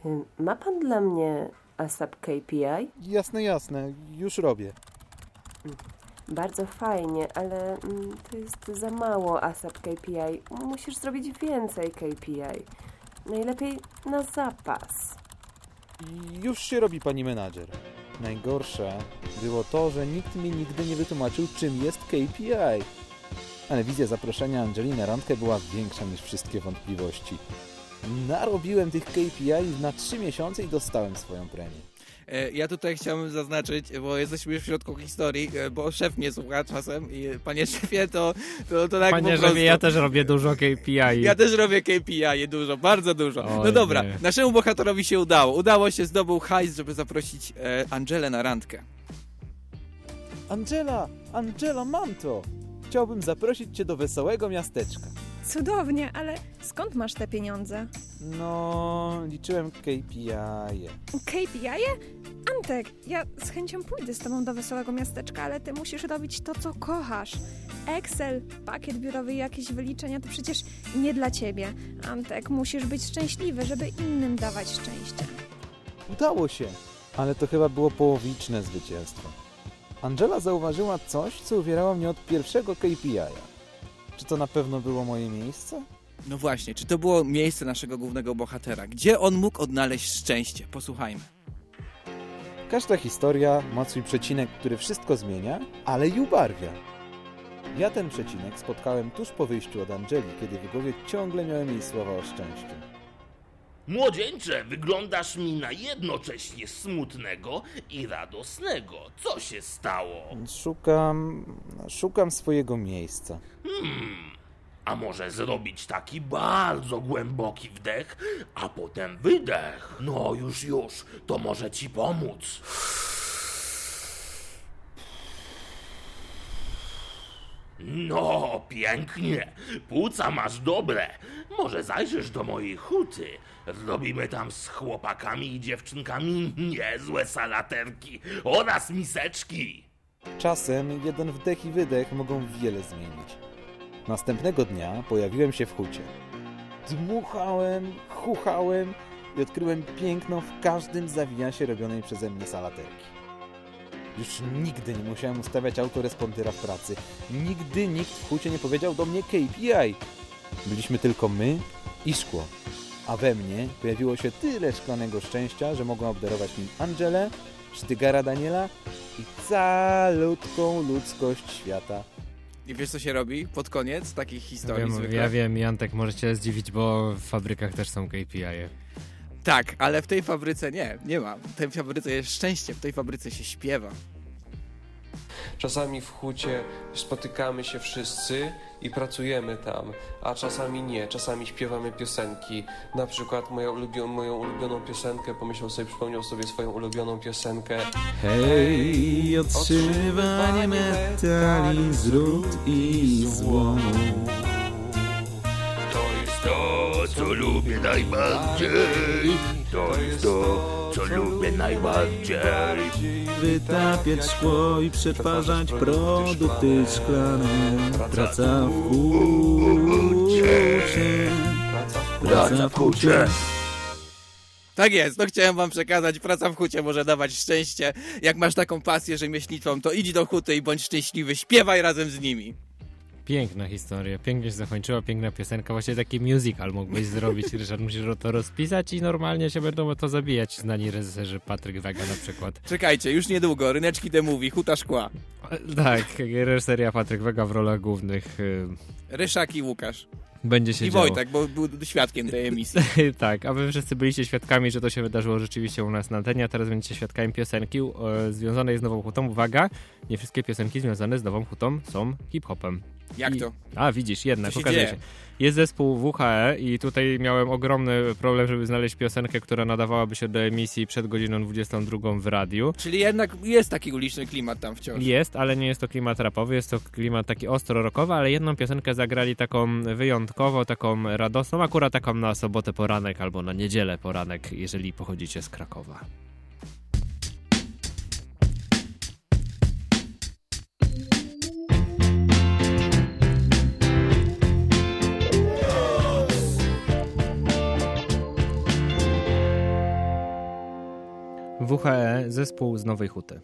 y, ma pan dla mnie ASAP KPI? Jasne, jasne, już robię. Bardzo fajnie, ale mm, to jest za mało ASAP KPI. Musisz zrobić więcej KPI. Najlepiej na zapas. Już się robi pani menadżer. Najgorsze było to, że nikt mi nigdy nie wytłumaczył, czym jest KPI. Ale wizja zaproszenia Angeli na randkę była większa niż wszystkie wątpliwości. Narobiłem tych KPI na 3 miesiące i dostałem swoją premię. E, Ja tutaj chciałbym zaznaczyć, bo jesteśmy już w środku historii, e, bo szef nie słucha czasem i panie szefie, to, to, to tak Panie prostu. ja też robię dużo KPI. Ja też robię KPI dużo, bardzo dużo. no Oj, dobra, nie. naszemu bohaterowi się udało. Udało się, zdobył hajs, żeby zaprosić e, Angelę na randkę. Angela, Angela, mam to! Chciałbym zaprosić cię do wesołego miasteczka. Cudownie, ale skąd masz te pieniądze? No, liczyłem KPI. KPI? Antek, ja z chęcią pójdę z tobą do wesołego miasteczka, ale ty musisz robić to, co kochasz. Excel, pakiet biurowy i jakieś wyliczenia to przecież nie dla ciebie. Antek, musisz być szczęśliwy, żeby innym dawać szczęście. Udało się, ale to chyba było połowiczne zwycięstwo. Angela zauważyła coś, co uwierało mnie od pierwszego KPI-a. Czy to na pewno było moje miejsce? No właśnie, czy to było miejsce naszego głównego bohatera? Gdzie on mógł odnaleźć szczęście? Posłuchajmy. Każda historia ma swój przecinek, który wszystko zmienia, ale i ubarwia. Ja ten przecinek spotkałem tuż po wyjściu od Angeli, kiedy w głowie ciągle miałem jej słowa o szczęściu. Młodzieńcze, wyglądasz mi na jednocześnie smutnego i radosnego. Co się stało? Szukam. szukam swojego miejsca. Hmm, a może zrobić taki bardzo głęboki wdech, a potem wydech? No już, już, to może ci pomóc. No, pięknie. Płuca masz dobre. Może zajrzysz do mojej huty. Robimy tam z chłopakami i dziewczynkami niezłe salaterki oraz miseczki. Czasem jeden wdech i wydech mogą wiele zmienić. Następnego dnia pojawiłem się w hucie. Dmuchałem, chuchałem i odkryłem piękno w każdym zawijasie robionej przeze mnie salaterki. Już nigdy nie musiałem ustawiać autorespondera w pracy. Nigdy nikt w hucie nie powiedział do mnie KPI. Byliśmy tylko my i szkło. A we mnie pojawiło się tyle szklanego szczęścia, że mogłem obdarować nim Angelę, Sztygara Daniela i calutką ludzkość świata. I wiesz, co się robi pod koniec takich historii Wiem, zwykle? ja wiem, Jantek, możecie zdziwić, bo w fabrykach też są KPI. -e. Tak, ale w tej fabryce nie, nie ma. W tej fabryce jest szczęście, w tej fabryce się śpiewa. Czasami w hucie spotykamy się wszyscy i pracujemy tam, a czasami nie. Czasami śpiewamy piosenki. Na przykład moja ulubio- moją ulubioną piosenkę, pomyślał sobie, przypomniał sobie swoją ulubioną piosenkę. Hej, otrzymywanie metali, zrób i złom. To jest to, co lubię najbardziej. To jest to, co lubię najbardziej. Wytapiać szkło i przetwarzać produkty szklane. Praca w hucie. Praca w hucie. Tak jest, no chciałem wam przekazać, praca w hucie może dawać szczęście. Jak masz taką pasję rzemieślniczą, to idź do huty i bądź szczęśliwy, śpiewaj razem z nimi. Piękna historia, pięknie się zakończyła, piękna piosenka, właśnie taki musical mógłbyś zrobić, Ryszard, musisz to rozpisać i normalnie się będą o to zabijać znani reżyserzy, Patryk Wega na przykład. Czekajcie, już niedługo, Ryneczki The Movie, Huta Szkła. Tak, reżyseria Patryk Wega w rolach głównych y, Ryszak i Łukasz. będzie się I działo. Wojtek, bo był świadkiem tej emisji. tak, a wy wszyscy byliście świadkami, że to się wydarzyło rzeczywiście u nas na antenie, a teraz będziecie świadkami piosenki e, związanej z Nową Hutą. Uwaga, nie wszystkie piosenki związane z Nową Hutą są hip-hopem. Jak I, to? A, widzisz, jednak, się okazuje dzieje? się. Jest zespół WHE i tutaj miałem ogromny problem, żeby znaleźć piosenkę, która nadawałaby się do emisji przed godziną 22 w radiu. Czyli jednak jest taki uliczny klimat tam wciąż. Jest, ale nie jest to klimat rapowy, jest to klimat taki ostro rockowy, ale jedną piosenkę zagrali taką wyjątkowo, taką radosną, akurat taką na sobotę poranek albo na niedzielę poranek, jeżeli pochodzicie z Krakowa. WHE, zespół z Nowej Huty.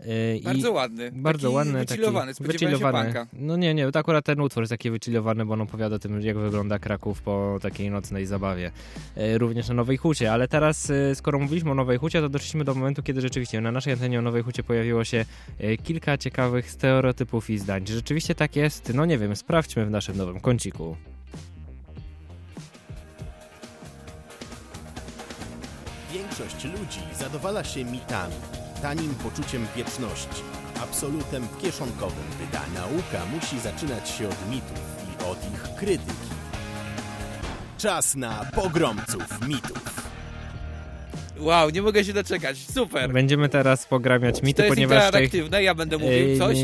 Yy, Bardzo ładny, Bardzo taki ładny. spodziewałem się punka. No nie, nie, to akurat ten utwór jest taki wychillowany, bo on opowiada o tym, jak wygląda Kraków po takiej nocnej zabawie. Yy, również na Nowej Hucie. Ale teraz, yy, skoro mówiliśmy o Nowej Hucie, to doszliśmy do momentu, kiedy rzeczywiście na naszej antenie o Nowej Hucie pojawiło się kilka ciekawych stereotypów i zdań. Czy rzeczywiście tak jest? No nie wiem, sprawdźmy w naszym nowym kąciku. Większość ludzi zadowala się mitami, tanim poczuciem wieczności, absolutem kieszonkowym, by ta nauka musi zaczynać się od mitów i od ich krytyki. Czas na pogromców mitów. Wow, nie mogę się doczekać, super. Będziemy teraz pogramiać mity, to jest ponieważ... tutaj- interaktywne? Ja będę mówił coś?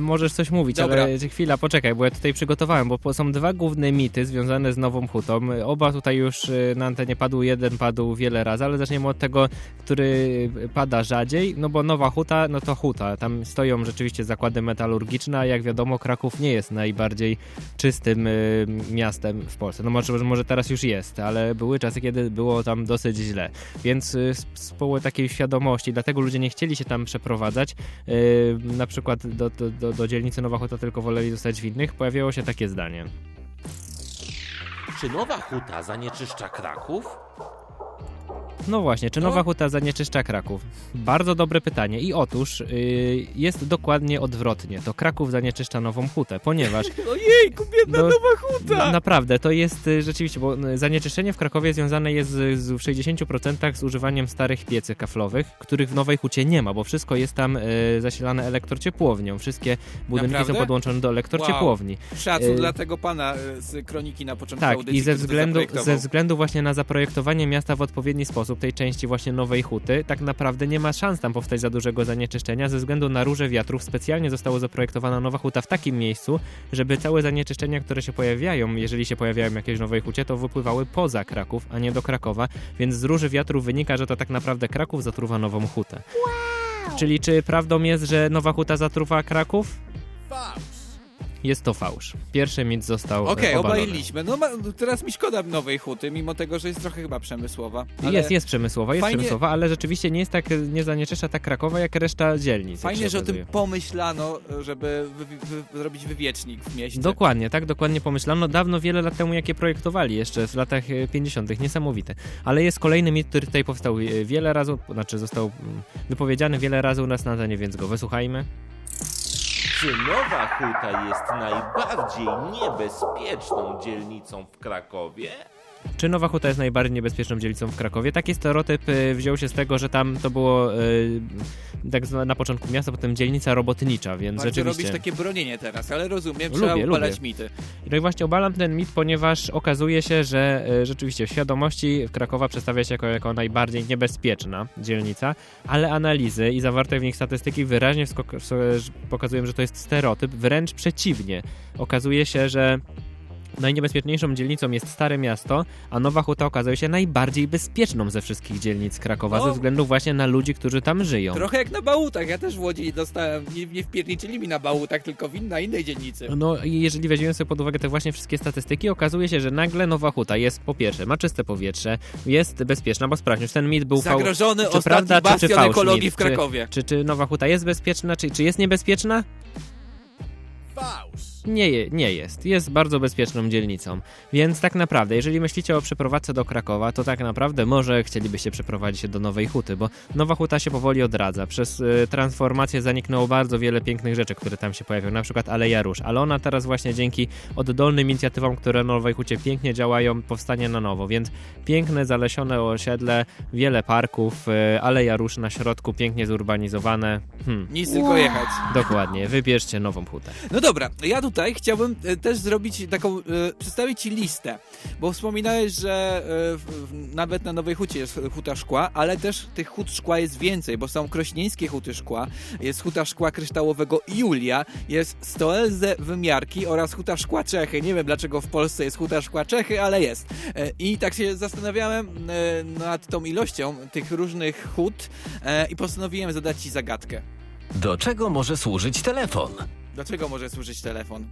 możesz coś mówić, Dobra. ale chwila, poczekaj, bo ja tutaj przygotowałem, bo są dwa główne mity związane z Nową Hutą. Oba tutaj już y, na antenie padł, jeden padł wiele razy, ale zaczniemy od tego, który pada rzadziej, no bo Nowa Huta, no to Huta. Tam stoją rzeczywiście zakłady metalurgiczne, a jak wiadomo Kraków nie jest najbardziej czystym y, miastem w Polsce. No może, może teraz już jest, ale były czasy, kiedy było tam dosyć źle. Więc z, powodu takiej świadomości, dlatego ludzie nie chcieli się tam przeprowadzać, y, na przykład do, do, do, dzielnicy Nowa Huta, tylko woleli zostać w innych, pojawiało się takie zdanie. Czy nowa huta zanieczyszcza Kraków? No właśnie, czy Nowa Huta zanieczyszcza Kraków? Bardzo dobre pytanie. I otóż y, jest dokładnie odwrotnie. To Kraków zanieczyszcza Nową Hutę, ponieważ Ojejku, biedna No, nowa huta! Naprawdę, to jest y, rzeczywiście, bo y, zanieczyszczenie w Krakowie związane jest z, z w 60% z używaniem starych piecy kaflowych, których w Nowej Hucie nie ma, bo wszystko jest tam y, zasilane elektrociepłownią. Wszystkie budynki Naprawdę? są podłączone do elektrociepłowni. Wow. Szacun Y, dla tego pana y, z kroniki na początku tak, audycji, i ze względu, ze względu właśnie na zaprojektowanie miasta w odpowiedni sposób, tej części właśnie Nowej Huty, tak naprawdę nie ma szans tam powstać za dużego zanieczyszczenia. Ze względu na róże wiatrów specjalnie została zaprojektowana Nowa Huta w takim miejscu, żeby całe zanieczyszczenia, które się pojawiają, jeżeli się pojawiają jakieś w Nowej Hucie, to wypływały poza Kraków, a nie do Krakowa, więc z róży wiatrów wynika, że to tak naprawdę Kraków zatruwa Nową Hutę. Czyli czy prawdą jest, że Nowa Huta zatruwa Kraków? Jest to fałsz. Pierwszy mit został e, Okej, obalony. obaliliśmy. No ma, teraz mi szkoda nowej huty, mimo tego, że jest trochę chyba przemysłowa. ale Jest, jest przemysłowa, jest fajnie- przemysłowa, ale rzeczywiście nie jest tak, nie zanieczyszcza tak Krakowa, jak reszta dzielnic. Fajnie, że o tym pomyślano, żeby wy, wy, zrobić wywiecznik w mieście. Dokładnie, tak, dokładnie pomyślano. Dawno, wiele lat temu, jakie projektowali, jeszcze w latach e, 50. Niesamowite. Ale jest kolejny mit, który tutaj powstał e, wiele razy, znaczy został mm, wypowiedziany wiele razy u nas na antenie, więc go wysłuchajmy. Czy nowa huta jest najbardziej niebezpieczną dzielnicą w Krakowie? Czy Nowa Huta jest najbardziej niebezpieczną dzielnicą w Krakowie? Taki stereotyp wziął się z tego, że tam to było y, tak na początku miasta, potem dzielnica robotnicza, więc Bardzo rzeczywiście... robisz takie bronienie teraz, ale rozumiem, trzeba Lubię, obalać lubię. mity. No i właśnie obalam ten mit, ponieważ okazuje się, że e, rzeczywiście w świadomości Krakowa przedstawia się jako, jako najbardziej niebezpieczna dzielnica, ale analizy i zawarte w nich statystyki wyraźnie pokazują, że to jest stereotyp, wręcz przeciwnie. Okazuje się, że Najniebezpieczniejszą dzielnicą jest Stare Miasto, a Nowa Huta okazuje się najbardziej bezpieczną ze wszystkich dzielnic Krakowa, No. ze względu właśnie na ludzi, którzy tam żyją. Trochę jak na bałutach. Ja też w Łodzi dostałem, nie, nie wpierniczyli mi na bałutach, tylko w na innej dzielnicy. No i jeżeli weźmiemy sobie pod uwagę te właśnie wszystkie statystyki, okazuje się, że nagle Nowa Huta jest po pierwsze, ma czyste powietrze, jest bezpieczna, bo sprawdźmy, czy ten mit był fał- Zagrożony czy ostatni prawda, czy, czy bastion fałsz ekologii mit? w Krakowie. Czy, czy, czy Nowa Huta jest bezpieczna, czy, czy jest niebezpieczna? Fałsz! Nie, je- nie jest. Jest bardzo bezpieczną dzielnicą. Więc tak naprawdę, jeżeli myślicie o przeprowadzce do Krakowa, to tak naprawdę może chcielibyście przeprowadzić się do Nowej Huty, bo Nowa Huta się powoli odradza. Przez y, transformację zaniknęło bardzo wiele pięknych rzeczy, które tam się pojawią, na przykład Aleja Róż, ale ona teraz właśnie dzięki oddolnym inicjatywom, które na Nowej Hucie pięknie działają, powstanie na nowo, więc piękne, zalesione osiedle, wiele parków, y, Aleja Róż na środku, pięknie zurbanizowane. Hmm. Nic tylko jechać. Dokładnie, wybierzcie Nową Hutę. No dobra, ja tutaj chciałbym e, też zrobić taką, e, przedstawić Ci listę, bo wspominałeś, że e, nawet na Nowej Hucie jest huta szkła, ale też tych hut szkła jest więcej, bo są krośnieńskie huty szkła, jest huta szkła kryształowego Julia, jest Stoelze Wymiarki oraz huta szkła Czechy. Nie wiem dlaczego w Polsce jest huta szkła Czechy, ale jest. I tak się zastanawiałem nad tą ilością tych różnych hut i postanowiłem zadać Ci zagadkę. Do czego może służyć telefon? Do czego może służyć telefon?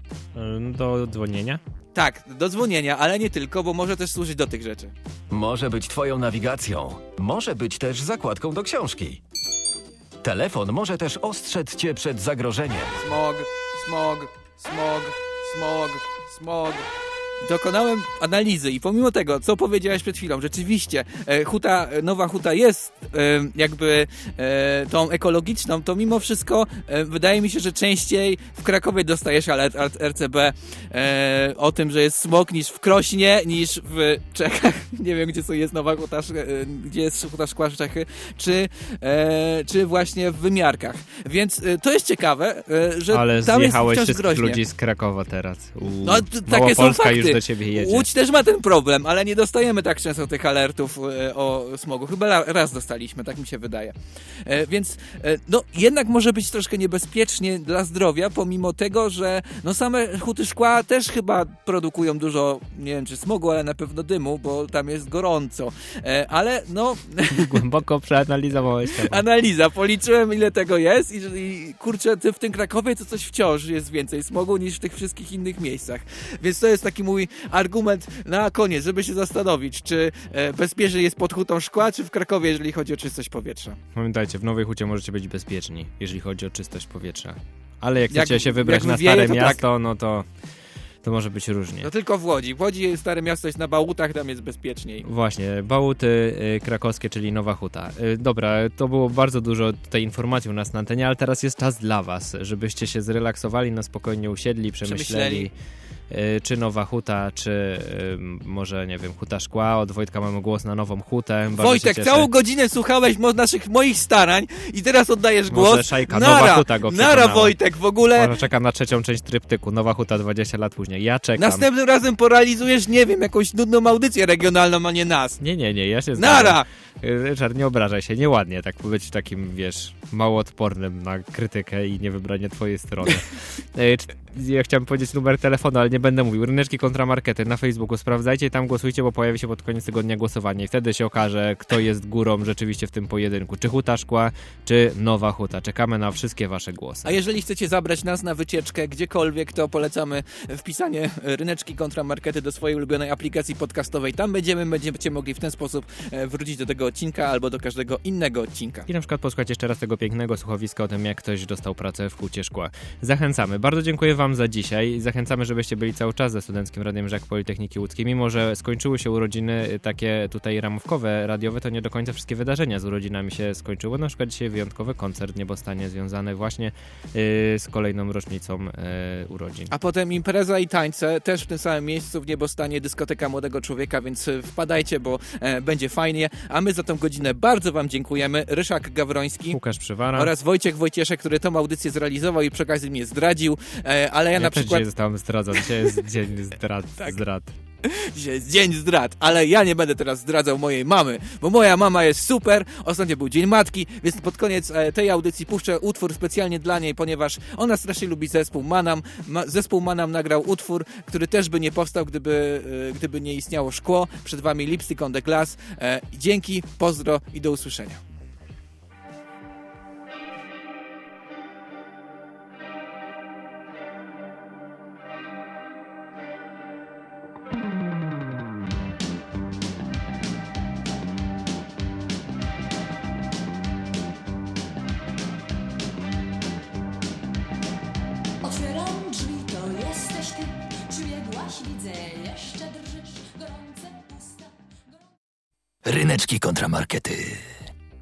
Do dzwonienia? Tak, do dzwonienia, ale nie tylko, bo może też służyć do tych rzeczy. Może być twoją nawigacją. Może być też zakładką do książki. Telefon może też ostrzec cię przed zagrożeniem. Smog, smog, smog, smog, smog. Dokonałem analizy i pomimo tego, co powiedziałeś przed chwilą, rzeczywiście e, huta, e, nowa huta jest e, jakby tą ekologiczną, to mimo wszystko wydaje mi się, że częściej w Krakowie dostajesz od RCB o tym, że jest smog niż w Krośnie, niż w Czechach. Nie wiem, gdzie jest nowa huta, gdzie jest huta szkła Czechy, czy, czy właśnie w wymiarkach. Więc to jest ciekawe, że Ale tam jest zjechałeś wciąż wszystkich groźnie. ludzi z Krakowa teraz. U, No, takie są fakty. Już do ciebie jedzie. Łódź też ma ten problem, ale nie dostajemy tak często tych alertów e, o smogu. Chyba raz dostaliśmy, tak mi się wydaje. E, Więc e, no, jednak może być troszkę niebezpiecznie dla zdrowia, pomimo tego, że no, same huty szkła też chyba produkują dużo, nie wiem czy smogu, ale na pewno dymu, bo tam jest gorąco. Ale no, Głęboko przeanalizowałeś temat. analiza, policzyłem ile tego jest i, i kurczę, ty w tym Krakowie to coś wciąż jest więcej smogu niż w tych wszystkich innych miejscach. Więc to jest taki mój argument na koniec, żeby się zastanowić, czy e, bezpiecznie jest pod hutą szkła, czy w Krakowie, jeżeli chodzi o czystość powietrza. Pamiętajcie, w Nowej Hucie możecie być bezpieczni, jeżeli chodzi o czystość powietrza. Ale jak Jak- chcecie się wybrać jak na wywieje, stare to tak. miasto, no to to może być różnie. No tylko w Łodzi. W Łodzi stare miasto jest na Bałutach, tam jest bezpieczniej. Właśnie, Bałuty y, krakowskie, czyli Nowa Huta. Y, dobra, to było bardzo dużo tutaj informacji u nas na antenie, ale teraz jest czas dla was, żebyście się zrelaksowali, na spokojnie usiedli, przemyśleli. Przemyśleli. Y, Czy Nowa Huta, czy y, może, nie wiem, Huta Szkła. Od Wojtka mamy głos na Nową Hutę. Bardzo Wojtek, całą godzinę słuchałeś naszych moich starań i teraz oddajesz Może głos. Szajka, nara, Nowa Huta go nara. Wojtek, w ogóle Może czekam na trzecią część tryptyku. Nowa Huta 20 lat później. Ja czekam. następnym razem poralizujesz, nie wiem, jakąś nudną audycję regionalną, a nie nas. Nie, nie, nie, ja się Nara! zgadzam. Ryszard, nie obrażaj się, nieładnie tak być takim, wiesz, mało odpornym na krytykę i niewybranie twojej strony. E, ja chciałem powiedzieć numer telefonu, ale nie będę mówił. Ryneczki kontramarkety na Facebooku. Sprawdzajcie i tam głosujcie, bo pojawi się pod koniec tygodnia głosowanie i wtedy się okaże, kto jest górą rzeczywiście w tym pojedynku. Czy Huta Szkła, czy Nowa Huta. Czekamy na wszystkie wasze głosy. A jeżeli chcecie zabrać nas na wycieczkę gdziekolwiek, to polecamy wpisanie ryneczki kontramarkety do swojej ulubionej aplikacji podcastowej. Tam będziemy, będziecie mogli w ten sposób e, wrócić do tego odcinka albo do każdego innego odcinka. I na przykład posłuchać jeszcze raz tego pięknego słuchowiska o tym, jak ktoś dostał pracę w Hucie Szkła. Zachęcamy. Bardzo dziękuję Wam za dzisiaj zachęcamy, żebyście byli cały czas ze Studenckim Radiem Żak Politechniki Łódzkiej. Mimo, że skończyły się urodziny y, takie tutaj ramówkowe, radiowe, to nie do końca wszystkie wydarzenia z urodzinami się skończyły. Na przykład dzisiaj wyjątkowy koncert Niebostanie związany właśnie y, z kolejną rocznicą y, urodzin. A potem impreza i tańce też w tym samym miejscu w niebostanie dyskoteka młodego człowieka, więc e, wpadajcie, bo e, będzie fajnie. A my za tą godzinę bardzo Wam dziękujemy. Ryszak Gawroński Łukasz Przywara oraz Wojciech Wojcieszek, który tą audycję zrealizował i przy okazji mnie zdradził. E, ale ja, Ja na też przykład. dzisiaj zostałem zdradzony. Dzisiaj jest dzień zdrad. zdrad. Dzisiaj jest dzień zdrad, ale ja nie będę teraz zdradzał mojej mamy, bo moja mama jest super. Ostatnio był Dzień Matki, więc pod koniec e, tej audycji puszczę utwór specjalnie dla niej, ponieważ ona strasznie lubi zespół Manam. Ma, zespół Manam nagrał utwór, który też by nie powstał, gdyby, e, gdyby nie istniało szkło. Przed wami Lipstick on the Glass. Dzięki, pozdro i do usłyszenia. Ryneczki kontramarkety.